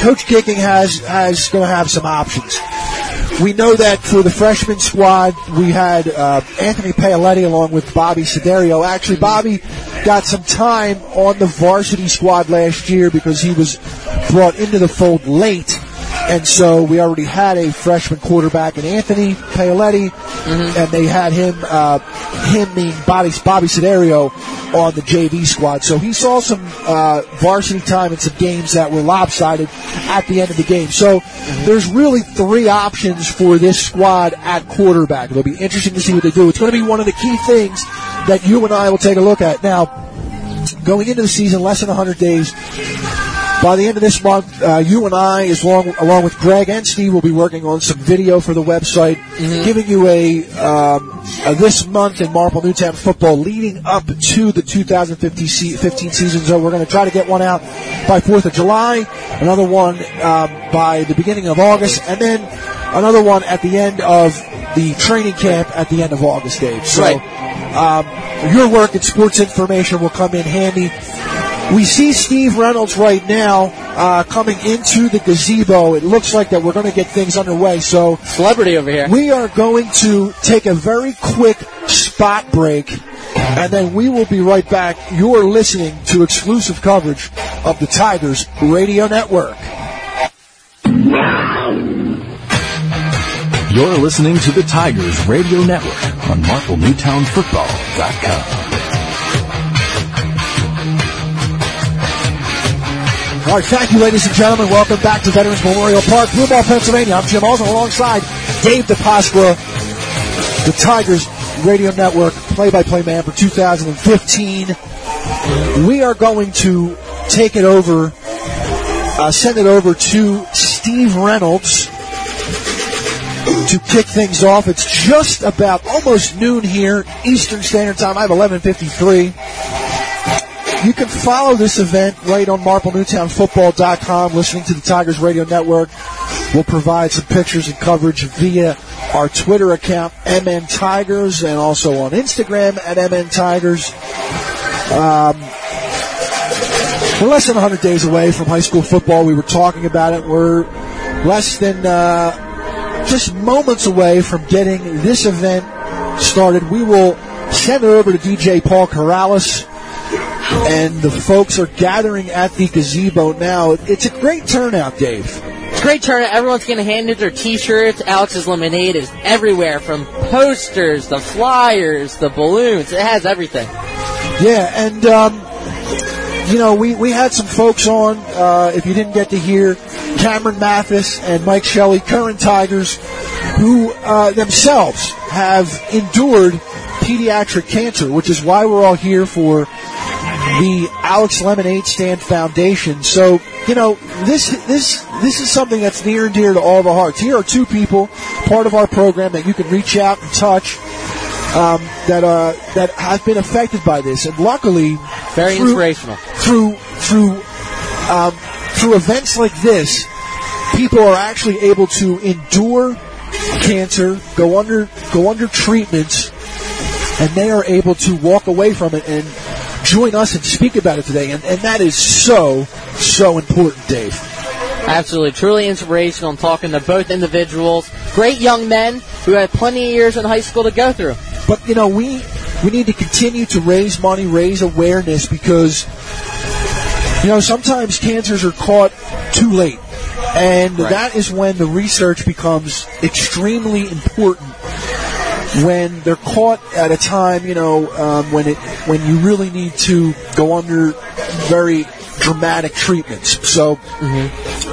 Coach Gicking has has going to have some options. We know that for the freshman squad, we had uh, Anthony Paoletti along with Bobby Siderio. Actually, Bobby got some time on the varsity squad last year because he was brought into the fold late. And so we already had a freshman quarterback in Anthony Paoletti, and they had him, uh, him being Bobby, Bobby Siderio on the JV squad. So he saw some uh, varsity time in some games that were lopsided at the end of the game. So there's really three options for this squad at quarterback. It'll be interesting to see what they do. It's going to be one of the key things that you and I will take a look at. Now, going into the season, less than 100 days, by the end of this month, uh, you and I, as long, along with Greg and Steve, will be working on some video for the website, giving you a, um, a this month in Marple Newtown football leading up to the 2015 se- season. So we're going to try to get one out by 4th of July, another one um, by the beginning of August, and then another one at the end of the training camp at the end of August, Dave. So um, your work in sports information will come in handy. We see Steve Reynolds right now uh, coming into the gazebo. It looks like that we're going to get things underway. So celebrity over here. We are going to take a very quick spot break, and then we will be right back. You're listening to exclusive coverage of the Tigers Radio Network. You're listening to the Tigers Radio Network on MarpleNewtownFootball.com. All right, thank you, ladies and gentlemen. Welcome back to Veterans Memorial Park, Broomall, Pennsylvania. I'm Jim Olsen alongside Dave DiPasqua, the Tigers Radio Network play-by-play man for 2015. We are going to take it over, uh, send it over to Steve Reynolds to kick things off. It's just about almost noon here, Eastern Standard Time. I have 11:53. You can follow this event right on MarpleNewtownFootball.com, listening to the Tigers Radio Network. We'll provide some pictures and coverage via our Twitter account, MN Tigers, and also on Instagram at MN Tigers. Um, we're less than 100 days away from high school football. We were talking about it. We're less than uh, just moments away from getting this event started. We will send it over to DJ Paul Corrales and the folks are gathering at the gazebo now. It's a great turnout, Dave. It's a great turnout. Everyone's going to hand in their T-shirts. Alex's Lemonade is everywhere, from posters, the flyers, the balloons. It has everything. Yeah, and um, you know we we had some folks on. Uh, if you didn't get to hear, Cameron Mathes and Mike Shelly, current Tigers, who uh, themselves have endured pediatric cancer, which is why we're all here for the Alex Lemonade Stand Foundation. So, you know, this this this is something that's near and dear to all our hearts. Here are two people, part of our program that you can reach out and touch. Um, that uh, that have been affected by this, and luckily, Very through- inspirational. Through through um, through events like this, people are actually able to endure cancer, go under go under treatments, and they are able to walk away from it and join us and speak about it today. And, and that is so so important, Dave. Absolutely, truly inspirational. I'm talking to both individuals, great young men who had plenty of years in high school to go through. But you know, we we need to continue to raise money, raise awareness because you know sometimes cancers are caught too late, and that is when the research becomes extremely important. When they're caught at a time, you know, um, when it when you really need to go under very dramatic treatments. So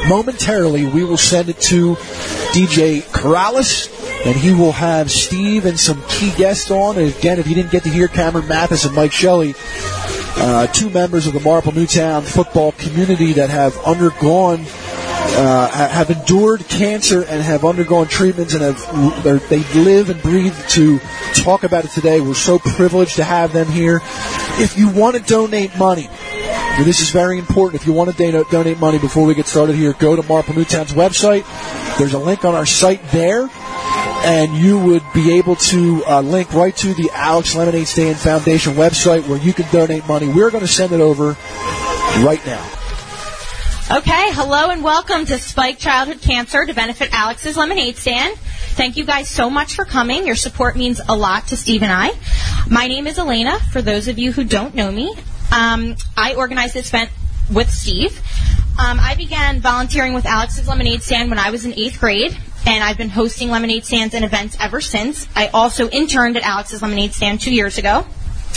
momentarily, we will send it to DJ Corrales, and he will have Steve and some key guests on. And again, if you didn't get to hear Cameron Mathes and Mike Shelly, uh, two members of the Marple Newtown football community that have undergone, uh, have endured cancer and have undergone treatments and have they're- live and breathe to talk about it today. We're so privileged to have them here. If you want to donate money, this is very important. If you want to don- donate money before we get started here, go to Marple Newtown's website. There's a link on our site there, and you would be able to uh, link right to the Alex Lemonade Stand Foundation website where you can donate money. We're going to send it over right now. Okay, hello and welcome to Spike Childhood Cancer to benefit Alex's Lemonade Stand. Thank you guys so much for coming. Your support means a lot to Steve and I. My name is Elena, for those of you who don't know me. Um, I organized this event with Steve. Um, I began volunteering with Alex's Lemonade Stand when I was in eighth grade, and I've been hosting lemonade stands and events ever since. I also interned at Alex's Lemonade Stand two years ago.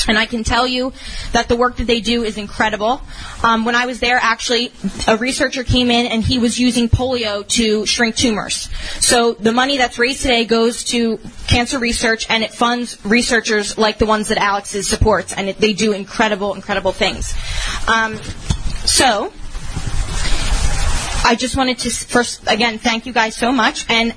And I can tell you that the work that they do is incredible. Um, when I was there, actually, a researcher came in and he was using polio to shrink tumors. So the money that's raised today goes to cancer research and it funds researchers like the ones that Alex supports. And it, they do incredible, incredible things. Um, so, I just wanted to first, again, thank you guys so much. And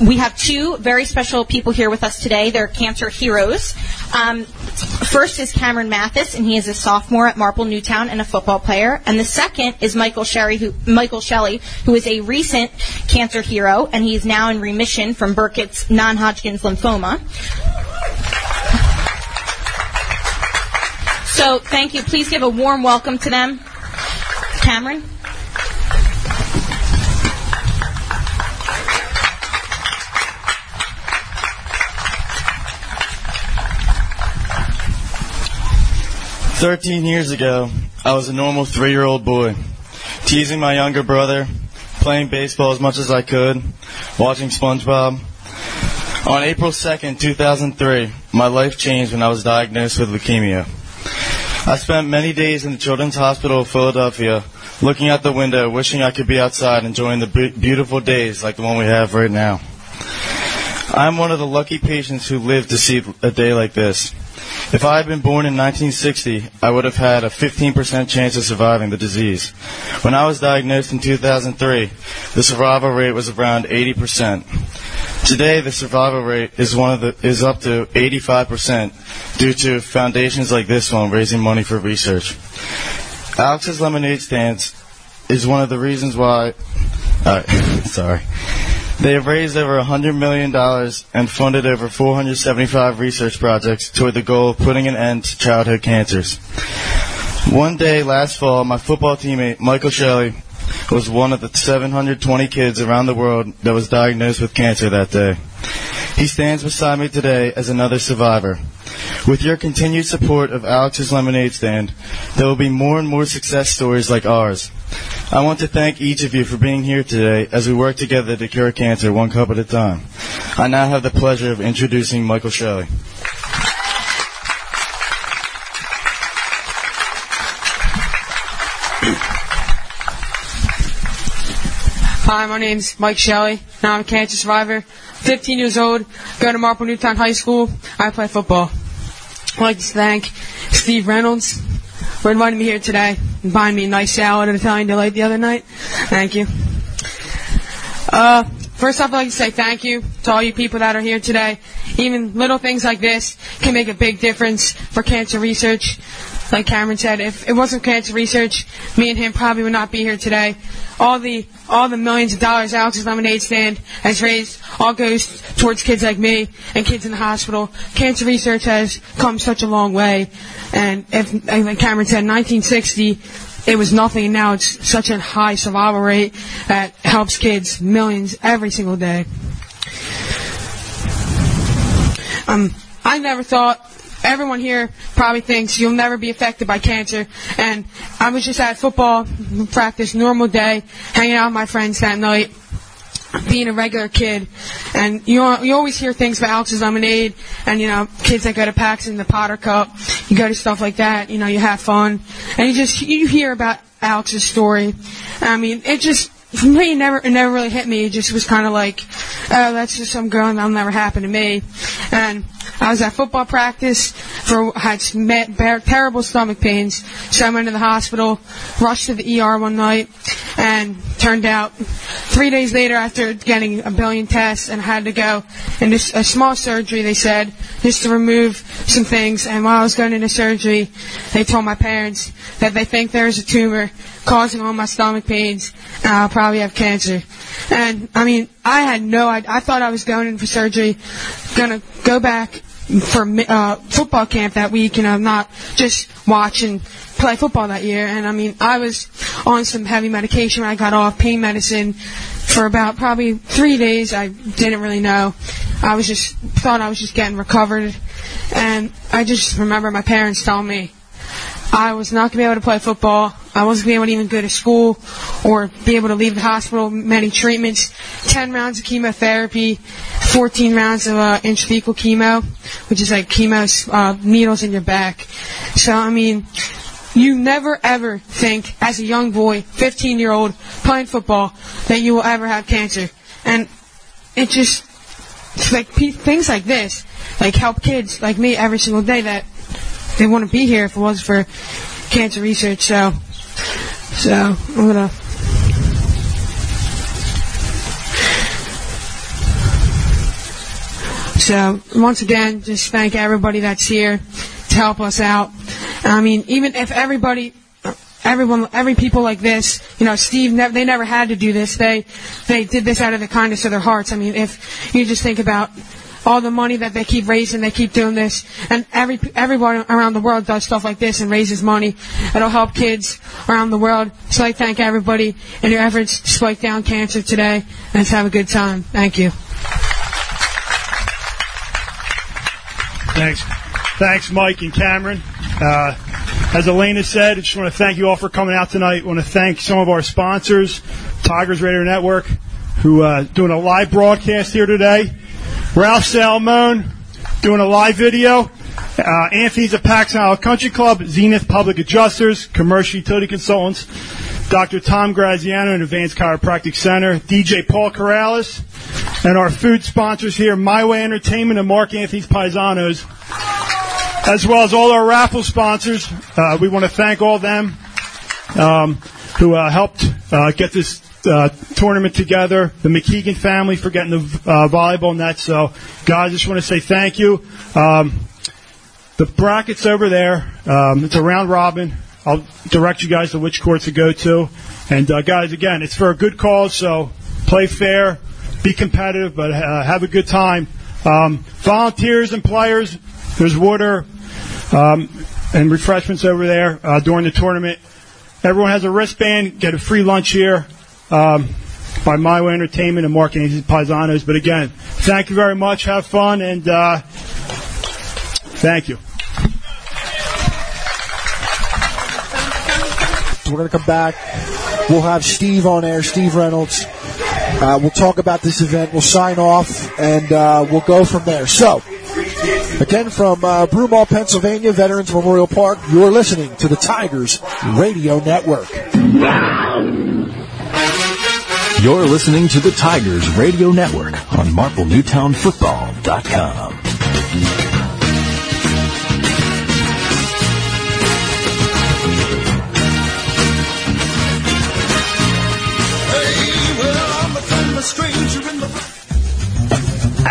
we have two very special people here with us today. They're cancer heroes. Um, first is Cameron Mathes, and he is a sophomore at Marple Newtown and a football player. And the second is Michael Sherry, who, Michael Shelly, who is a recent cancer hero, and he is now in remission from Burkitt's non-Hodgkin's lymphoma. So, thank you. Please give a warm welcome to them. Cameron? Thirteen years ago, I was a normal three-year-old boy, teasing my younger brother, playing baseball as much as I could, watching SpongeBob. On April 2nd, 2003, my life changed when I was diagnosed with leukemia. I spent many days in the Children's Hospital of Philadelphia looking out the window, wishing I could be outside enjoying the be- beautiful days like the one we have right now. I'm one of the lucky patients who lived to see a day like this. If I had been born in 1960, I would have had a 15% chance of surviving the disease. When I was diagnosed in 2003, the survival rate was around 80%. Today, the survival rate is one of the is up to 85% due to foundations like this one raising money for research. Alex's Lemonade Stands is one of the reasons why. Uh, sorry. They have raised over $100 million and funded over 475 research projects toward the goal of putting an end to childhood cancers. One day last fall, my football teammate, Michael Shelly, was one of the 720 kids around the world that was diagnosed with cancer that day. He stands beside me today as another survivor. With your continued support of Alex's Lemonade Stand, there will be more and more success stories like ours. I want to thank each of you for being here today as we work together to cure cancer one cup at a time. I now have the pleasure of introducing Michael Shelly. Hi, my name's Mike Shelly. Now I'm a cancer survivor. 15 years old. Go to Marple Newtown High School. I play football. I'd like to thank Steve Reynolds for inviting me here today and buying me a nice salad at Italian Delight the other night. Thank you. Uh, first off, I'd like to say thank you to all you people that are here today. Even little things like this can make a big difference for cancer research. Like Cameron said, if it wasn't for cancer research, me and him probably would not be here today. All the all the millions of dollars Alex's Lemonade Stand has raised all goes towards kids like me and kids in the hospital. Cancer research has come such a long way, and if like Cameron said, 1960 it was nothing, and now it's such a high survival rate that helps kids millions every single day. Um, I never thought. Everyone here probably thinks you'll never be affected by cancer, and I was just at football practice, normal day, hanging out with my friends that night, being a regular kid, and you you always hear things about Alex's Lemonade, and you know kids that go to Paxton, the Potter Cup, you go to stuff like that, you know you have fun, and you just you hear about Alex's story. I mean, it just for me, it never it never really hit me. It just was kind of like, oh, that's just some girl, and that'll never happen to me. And I was at football practice for had terrible stomach pains, so I went to the hospital, rushed to the ER one night, and turned out three days later, after getting a billion tests, and had to go into a small surgery. They said just to remove some things. And while I was going into surgery, they told my parents that they think there's a tumor causing all my stomach pains, and I'll probably have cancer. And I mean, I had no idea. I thought I was going in for surgery, gonna go back for uh, football camp that week, and I'm not just watch and play football that year. And I mean, I was on some heavy medication when I got off pain medicine for about probably three days. I didn't really know. I was just thought I was just getting recovered, and I just remember my parents telling me I was not going to be able to play football. I wasn't going to be able to even go to school or be able to leave the hospital. Many treatments, 10 rounds of chemotherapy, 14 rounds of uh, intrathecal chemo, which is like chemo uh, needles in your back. So, I mean, you never ever think as a young boy, 15 year old, playing football, that you will ever have cancer. And it just, like pe- things like this, like help kids like me every single day that they wouldn't be here if it wasn't for cancer research. So, so I'm gonna. So once again, just thank everybody that's here to help us out. I mean, even if everybody, everyone, every people like this, you know, Steve, ne- they never had to do this. They, they did this out of the kindness of their hearts. I mean, if you just think about all the money that they keep raising, they keep doing this, and every everyone around the world does stuff like this and raises money. It'll help kids around the world. So I thank everybody in your efforts to spike down cancer today. Let's have a good time. Thank you. Thanks. Thanks, Mike and Cameron. Uh, as Elena said, I just want to thank you all for coming out tonight. I want to thank some of our sponsors, Tigers Radio Network, who uh, doing a live broadcast here today. Ralph Salmone doing a live video. Uh, Anthony's at Paxon Hollow Country Club, Zenith Public Adjusters, Commercial Utility Consultants, Dr. Tom Graziano and Advanced Chiropractic Center, DJ Paul Corrales, and our food sponsors here, My Way Entertainment and Mark Anthony's Paisanos, as well as all our raffle sponsors. Uh, we want to thank all them um, who uh, helped uh, get this uh, tournament together. The McKeegan family for getting the uh, volleyball net. So, guys, I just want to say thank you. Um, the brackets over there. Um, it's a round robin. I'll direct you guys to which court to go to. And uh, guys, again, it's for a good cause. So play fair, be competitive, but uh, have a good time. Um, volunteers and players. There's water um, and refreshments over there uh, during the tournament. Everyone has a wristband. Get a free lunch here. Um, by My Way Entertainment and Mark Anthony Paisanos. But again, thank you very much. Have fun and uh, thank you. We're going to come back. We'll have Steve on air, Steve Reynolds. Uh, we'll talk about this event. We'll sign off, and uh, we'll go from there. So, again from uh, Broomall, Pennsylvania, Veterans Memorial Park, you're listening to the Tigers Radio Network. You're listening to the Tigers Radio Network on MarpleNewtownFootball.com.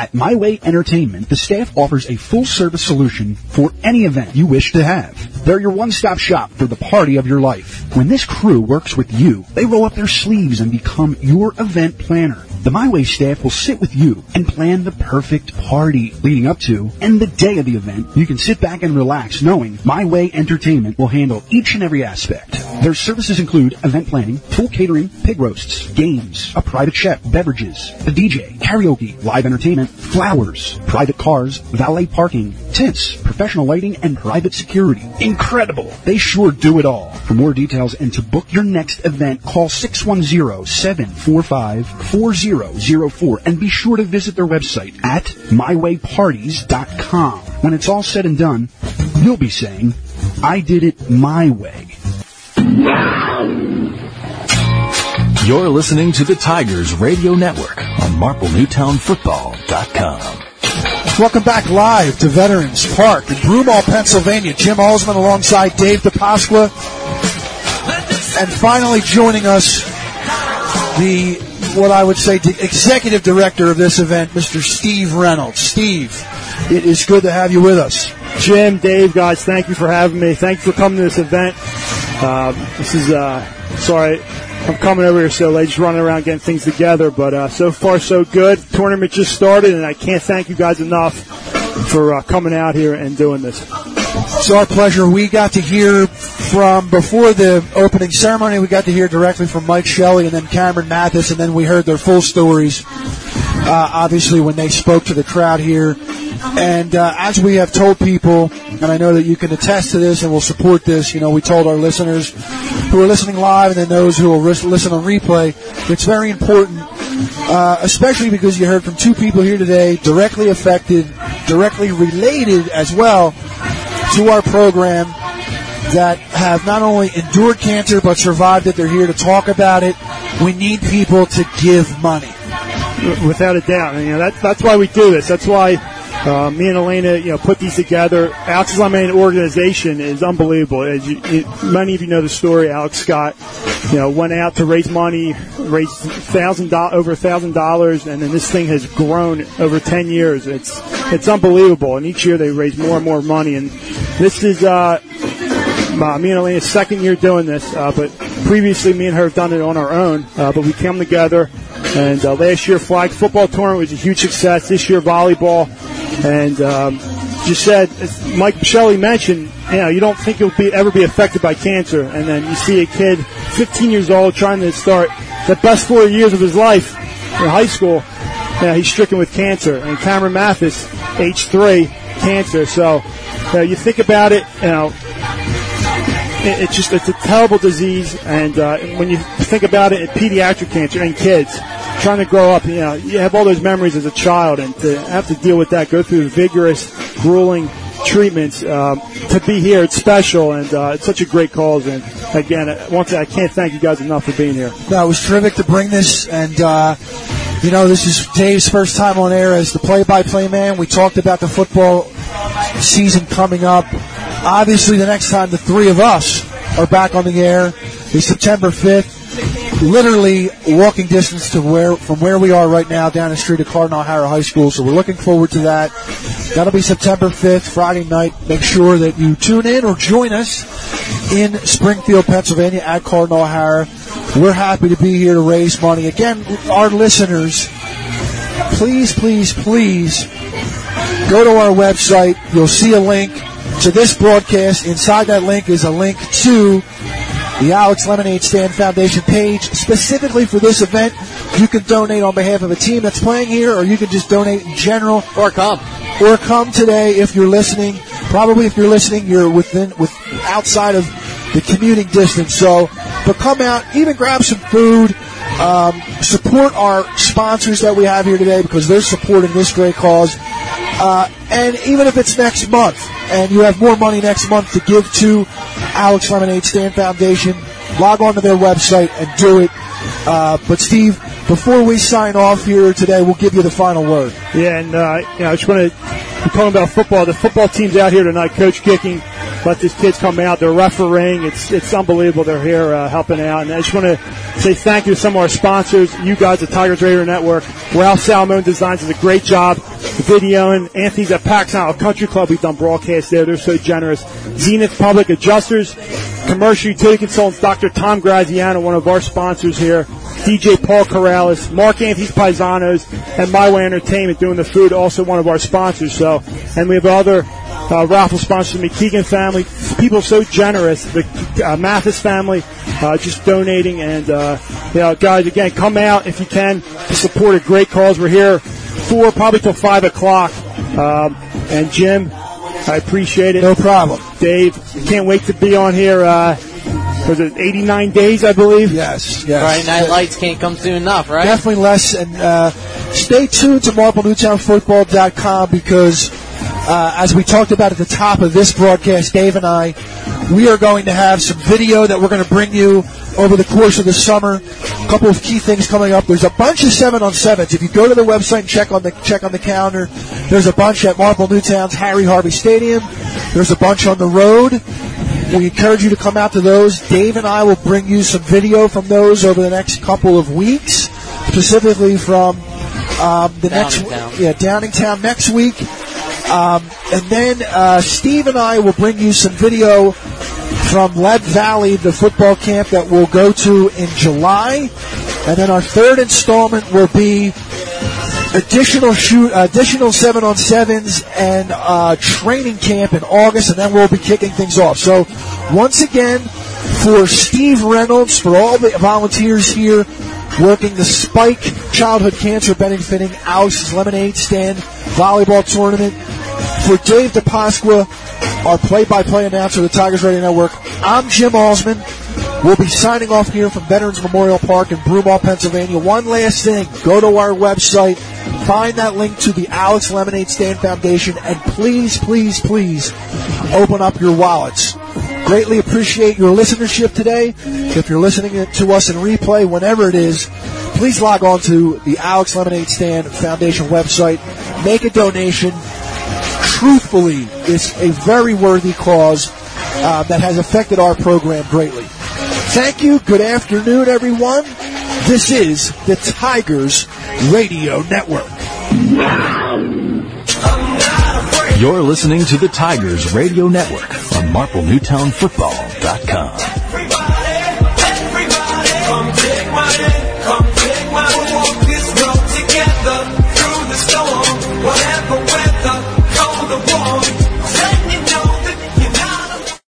At My Way Entertainment, the staff offers a full service solution for any event you wish to have. They're your one stop shop for the party of your life. When this crew works with you, they roll up their sleeves and become your event planner. The My Way staff will sit with you and plan the perfect party leading up to and the day of the event. You can sit back and relax knowing My Way Entertainment will handle each and every aspect. Their services include event planning, full catering, pig roasts, games, a private chef, beverages, a DJ, karaoke, live entertainment, flowers, private cars, valet parking, tents, professional lighting, and private security. Incredible! They sure do it all. For more details and to book your next event, call 610-745-4004 and be sure to visit their website at mywayparties.com. When it's all said and done, you'll be saying, I did it my way. You're listening to the Tigers Radio Network on MarpleNewtownFootball.com. Welcome back live to Veterans Park in Broomall, Pennsylvania. Jim Alsman alongside Dave DiPasqua. And finally joining us, the, what I would say, the executive director of this event, Mr. Steve Reynolds. Steve, it is good to have you with us. Jim, Dave, guys, thank you for having me. Thank you for coming to this event. Um, this is, uh, sorry, I'm coming over here so late, just running around getting things together, but uh, so far so good. Tournament just started, and I can't thank you guys enough for uh, coming out here and doing this. It's our pleasure. We got to hear from, before the opening ceremony, we got to hear directly from Mike Shelly and then Cameron Mathes, and then we heard their full stories, uh, obviously, when they spoke to the crowd here. And uh, as we have told people, and I know that you can attest to this and will support this, you know, we told our listeners who are listening live and then those who will listen on replay, it's very important, uh, especially because you heard from two people here today directly affected, directly related as well to our program that have not only endured cancer but survived it. They're here to talk about it. We need people to give money. Without a doubt, and, you know that, that's why we do this. That's why uh, me and Elena, you know, put these together. Alex's Lemonade organization is unbelievable. As you, many of you know the story. Alex Scott, you know, went out to raise money, raised thousand over thousand dollars, and then this thing has grown over ten years. It's it's unbelievable, and each year they raise more and more money. And this is uh, uh, me and Elena's second year doing this, uh, but previously me and her have done it on our own. Uh, but we came together, and uh, last year flag football tournament was a huge success. This year volleyball, and um, just said, as Mike Shelly mentioned, you know, you don't think you'll be ever be affected by cancer, and then you see a kid, 15 years old, trying to start the best four years of his life in high school. You he's stricken with cancer, and Cameron Mathes, age three, cancer. So, you, know, you think about it, you know, it's just it's a terrible disease, and uh, when you think about it, pediatric cancer and kids trying to grow up, you know, you have all those memories as a child, and to have to deal with that, go through vigorous, grueling treatments um, to be here. It's special, and uh, it's such a great cause. And again, once I can't thank you guys enough for being here. No, it was terrific to bring this, and uh, you know, this is Dave's first time on air as the play-by-play man. We talked about the football season coming up. Obviously, the next time the three of us are back on the air is September 5th. Literally walking distance to where from where we are right now down the street of Cardinal O'Hara High School. So we're looking forward to that. That'll be September 5th, Friday night. Make sure that you tune in or join us in Springfield, Pennsylvania at Cardinal O'Hara. We're happy to be here to raise money. Again, our listeners, please, please, please go to our website. You'll see a link to this broadcast. Inside that link is a link to the Alex Lemonade Stand Foundation page specifically for this event. You can donate on behalf of a team that's playing here, or you can just donate in general. Or come. Or come today if you're listening. Probably if you're listening, you're within, with outside of the commuting distance. So, but come out, even grab some food. Um, support our sponsors that we have here today because they're supporting this great cause. Uh, and even if it's next month and you have more money next month to give to Alex Lemonade Stand Foundation, log on to their website and do it. Uh, but Steve, before we sign off here today, we'll give you the final word. Yeah, and uh, you know, I just want to be talking about football. The football team's out here tonight, coach Gicking. Let these kids come out. They're refereeing. It's it's unbelievable. They're here uh, helping out, and I just want to say thank you to some of our sponsors. You guys, the Tigers Radio Network. Ralph Salmon Designs does a great job videoing. Anthony's at Paxton Country Club. We've done broadcasts there. They're so generous. Zenith Public Adjusters, commercial utility consultants. Dr. Tom Graziano, one of our sponsors here. DJ Paul Corrales, Mark Anthony's Paisanos, and My Way Entertainment doing the food, also one of our sponsors. So, and we have other uh, raffle sponsors, the McKeegan family, people so generous, the uh, Mathes family, uh, just donating, and uh, you know, guys, again, come out if you can to support a great cause. We're here four, probably till five o'clock. Um, and Jim, I appreciate it. No problem. Dave, can't wait to be on here. Uh, was it 89 days, I believe? Yes, yes. Friday Night Lights can't come soon enough, right? Definitely less. And uh, stay tuned to MarpleNewtownFootball.com because, uh, as we talked about at the top of this broadcast, Dave and I, we are going to have some video that we're going to bring you over the course of the summer. A couple of key things coming up. There's a bunch of seven on sevens. If you go to the website and check on the check on the calendar, there's a bunch at Marple Newtown's Harry Harvey Stadium. There's a bunch on the road. We encourage you to come out to those. Dave and I will bring you some video from those over the next couple of weeks, specifically from um, the next Downingtown. yeah Downingtown next week. Um, and then uh, Steve and I will bring you some video from Lead Valley, the football camp that we'll go to in July. And then our third installment will be additional shoot, additional seven on sevens and uh, training camp in August, and then we'll be kicking things off. So, once again, for Steve Reynolds, for all the volunteers here working the Spike Childhood Cancer Benefiting Alex's Lemonade Stand Volleyball Tournament, for Dave DiPasqua, our play-by-play announcer of the Tigers Radio Network, I'm Jim Alsman. We'll be signing off here from Veterans Memorial Park in Broomall, Pennsylvania. One last thing, go to our website, find that link to the Alex Lemonade Stand Foundation, and please, please, please open up your wallets. Greatly appreciate your listenership today. If you're listening to us in replay, whenever it is, please log on to the Alex Lemonade Stand Foundation website, make a donation. Truthfully, it's a very worthy cause uh, that has affected our program greatly. Thank you. Good afternoon, everyone. This is the Tigers Radio Network. You're listening to the Tigers Radio Network MarpleNewtownFootball.com.